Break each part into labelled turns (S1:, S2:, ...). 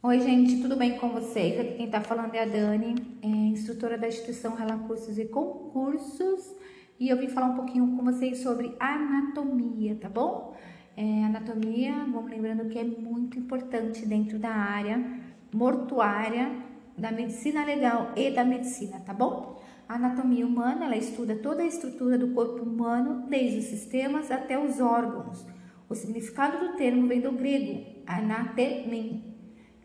S1: Oi, gente, tudo bem com vocês? Aqui quem está falando é a Dani, é instrutora da instituição Rela Cursos e Concursos, e eu vim falar um pouquinho com vocês sobre anatomia, tá bom? É, anatomia, vamos lembrando que é muito importante dentro da área mortuária, da medicina legal e da medicina, tá bom? A anatomia humana, ela estuda toda a estrutura do corpo humano, desde os sistemas até os órgãos. O significado do termo vem do grego, anatemen,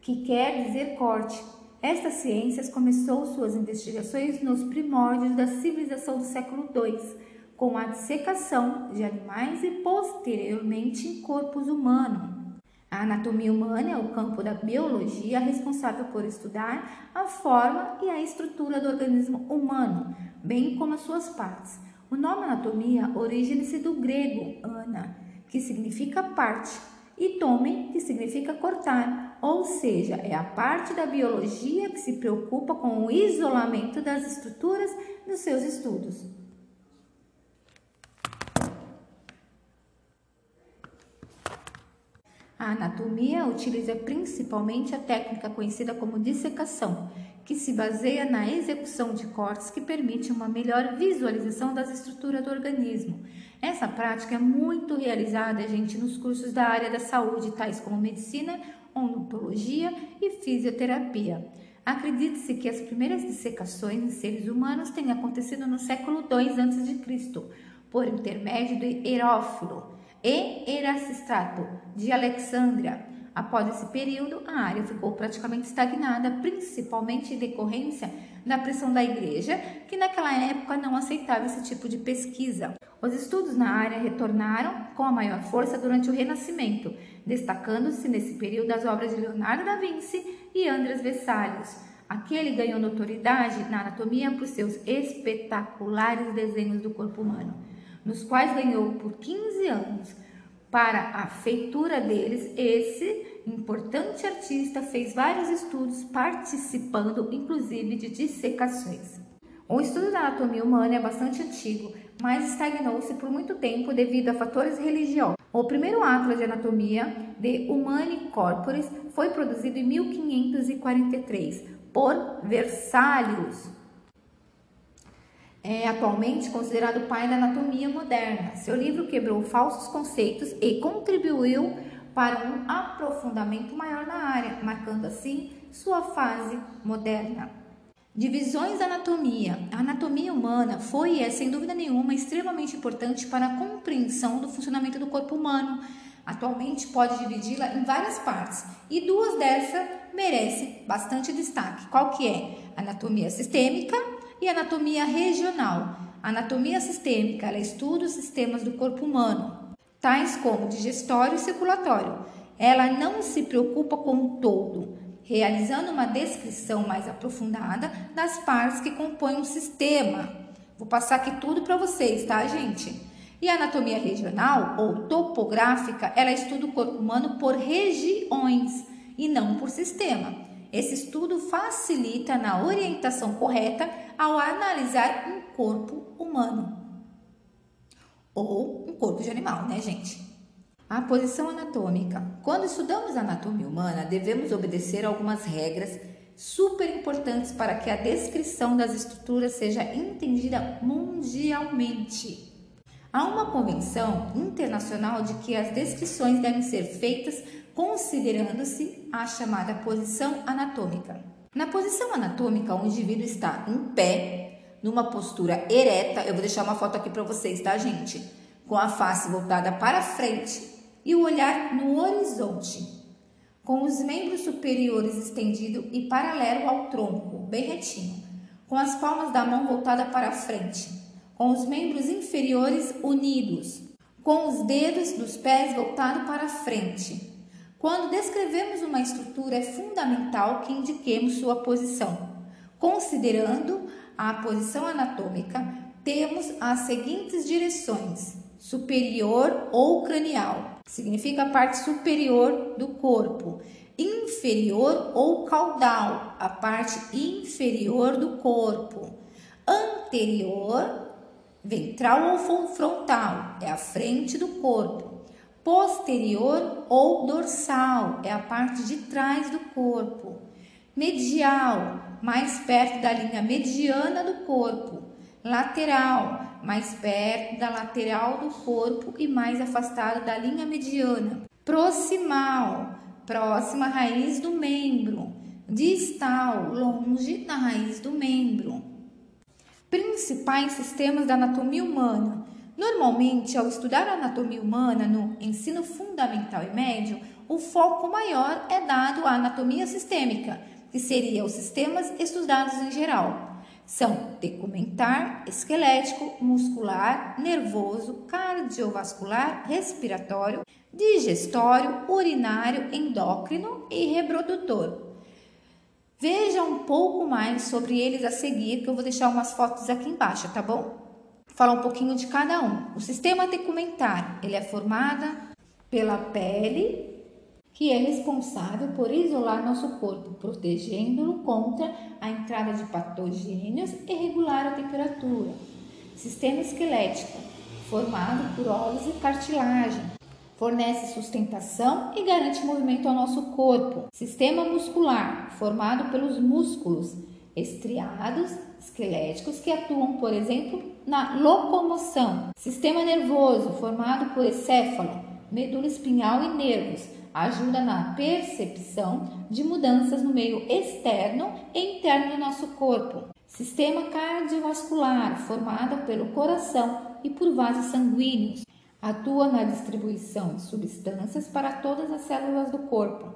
S1: que quer dizer corte. Estas ciências começou suas investigações nos primórdios da civilização do século II, com a dissecação de animais e posteriormente em corpos humanos. A anatomia humana é o campo da biologia responsável por estudar a forma e a estrutura do organismo humano, bem como as suas partes. O nome anatomia origina-se do grego ana, que significa parte, e tome, que significa cortar, ou seja, é a parte da biologia que se preocupa com o isolamento das estruturas nos seus estudos. A anatomia utiliza principalmente a técnica conhecida como dissecação, que se baseia na execução de cortes que permite uma melhor visualização das estruturas do organismo. Essa prática é muito realizada, gente, nos cursos da área da saúde, tais como medicina, odontologia e fisioterapia. Acredite-se que as primeiras dissecações em seres humanos tenham acontecido no século II a.C., por intermédio de Herófilo e Erasistrato de Alexandria Após esse período, a área ficou praticamente estagnada, principalmente em decorrência da pressão da igreja, que naquela época não aceitava esse tipo de pesquisa. Os estudos na área retornaram com a maior força durante o Renascimento, destacando-se nesse período as obras de Leonardo da Vinci e Andrés Vesalius. Aquele ganhou notoriedade na anatomia por seus espetaculares desenhos do corpo humano, nos quais ganhou por 15 anos para a feitura deles, esse importante artista fez vários estudos participando inclusive de dissecações. O estudo da anatomia humana é bastante antigo, mas estagnou-se por muito tempo devido a fatores religiosos. O primeiro atlas de anatomia de Humani Corporis foi produzido em 1543 por Versalius, é atualmente considerado o pai da anatomia moderna. Seu livro quebrou falsos conceitos e contribuiu para um aprofundamento maior na área, marcando assim sua fase moderna. Divisões da anatomia. A anatomia humana foi e é, sem dúvida nenhuma, extremamente importante para a compreensão do funcionamento do corpo humano. Atualmente pode dividi-la em várias partes e duas dessas merecem bastante destaque. Qual que é? Anatomia sistêmica e anatomia regional. Anatomia sistêmica ela estuda os sistemas do corpo humano, tais como digestório e circulatório. Ela não se preocupa com o todo, realizando uma descrição mais aprofundada das partes que compõem um sistema. Vou passar aqui tudo para vocês, tá, gente? E a anatomia regional ou topográfica, ela estuda o corpo humano por regiões e não por sistema. Esse estudo facilita na orientação correta ao analisar um corpo humano ou um corpo de animal, né, gente? A posição anatômica. Quando estudamos a anatomia humana, devemos obedecer algumas regras super importantes para que a descrição das estruturas seja entendida mundialmente. Há uma convenção internacional de que as descrições devem ser feitas considerando-se a chamada posição anatômica. Na posição anatômica, o indivíduo está em pé, numa postura ereta. Eu vou deixar uma foto aqui para vocês, tá, gente? Com a face voltada para frente e o olhar no horizonte, com os membros superiores estendidos e paralelo ao tronco, bem retinho, com as palmas da mão voltada para frente, com os membros inferiores unidos, com os dedos dos pés voltados para frente quando descrevemos uma estrutura, é fundamental que indiquemos sua posição. Considerando a posição anatômica, temos as seguintes direções: superior ou cranial, significa a parte superior do corpo, inferior ou caudal, a parte inferior do corpo, anterior, ventral ou frontal, é a frente do corpo Posterior ou dorsal é a parte de trás do corpo. Medial, mais perto da linha mediana do corpo. Lateral, mais perto da lateral do corpo e mais afastado da linha mediana. Proximal, próxima à raiz do membro. Distal, longe da raiz do membro. Principais sistemas da anatomia humana. Normalmente, ao estudar a anatomia humana no ensino fundamental e médio, o foco maior é dado à anatomia sistêmica, que seria os sistemas estudados em geral. São tegumentar, esquelético, muscular, nervoso, cardiovascular, respiratório, digestório, urinário, endócrino e reprodutor. Veja um pouco mais sobre eles a seguir, que eu vou deixar umas fotos aqui embaixo, tá bom? Falar um pouquinho de cada um. O sistema tegumentar, ele é formado pela pele, que é responsável por isolar nosso corpo, protegendo-lo contra a entrada de patogênios e regular a temperatura. Sistema esquelético, formado por ossos e cartilagem, fornece sustentação e garante movimento ao nosso corpo. Sistema muscular, formado pelos músculos estriados, esqueléticos que atuam, por exemplo, na locomoção. Sistema nervoso, formado por encéfalo, medula espinhal e nervos, ajuda na percepção de mudanças no meio externo e interno do nosso corpo. Sistema cardiovascular, formado pelo coração e por vasos sanguíneos, Atua na distribuição de substâncias para todas as células do corpo.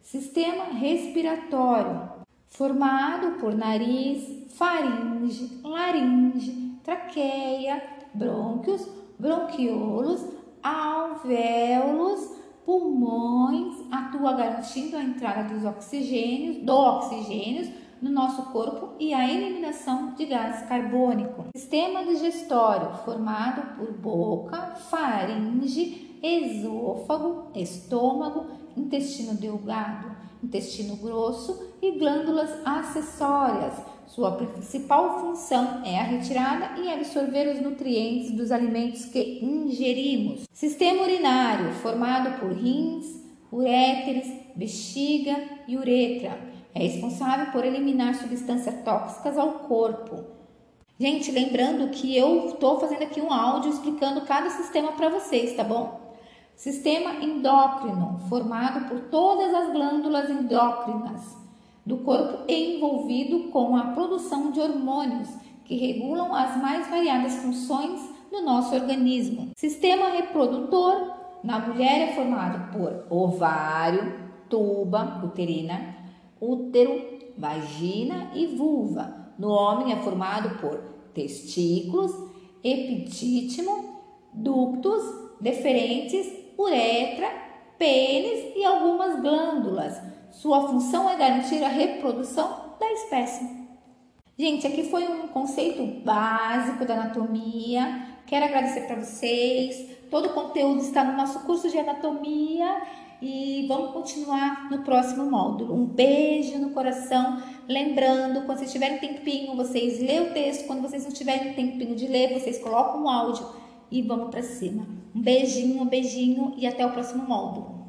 S1: Sistema respiratório, formado por nariz, faringe, laringe, traqueia, brônquios, bronquiolos, alvéolos, pulmões, atua garantindo a entrada dos oxigênios, do oxigênio no nosso corpo e a eliminação de gás carbônico. Sistema digestório formado por boca, faringe, esôfago, estômago, intestino delgado, intestino grosso e glândulas acessórias. Sua principal função é a retirada e absorver os nutrientes dos alimentos que ingerimos. Sistema urinário formado por rins, uréteres, bexiga e uretra é responsável por eliminar substâncias tóxicas ao corpo. Gente, lembrando que eu estou fazendo aqui um áudio explicando cada sistema para vocês, tá bom? Sistema endócrino, formado por todas as glândulas endócrinas do corpo envolvido com a produção de hormônios que regulam as mais variadas funções do nosso organismo. Sistema reprodutor, na mulher é formado por ovário, tuba uterina, útero, vagina e vulva. No homem é formado por testículos, epitídimo, ductos deferentes, uretra, pênis e algumas glândulas. Sua função é garantir a reprodução da espécie. Gente, aqui foi um conceito básico da anatomia. Quero agradecer para vocês. Todo o conteúdo está no nosso curso de anatomia e vamos continuar no próximo módulo. Um beijo no coração. Lembrando, quando vocês tiverem tempinho, vocês lê o texto. Quando vocês não tiverem tempinho de ler, vocês colocam o áudio e vamos para cima. Um beijinho, um beijinho e até o próximo módulo.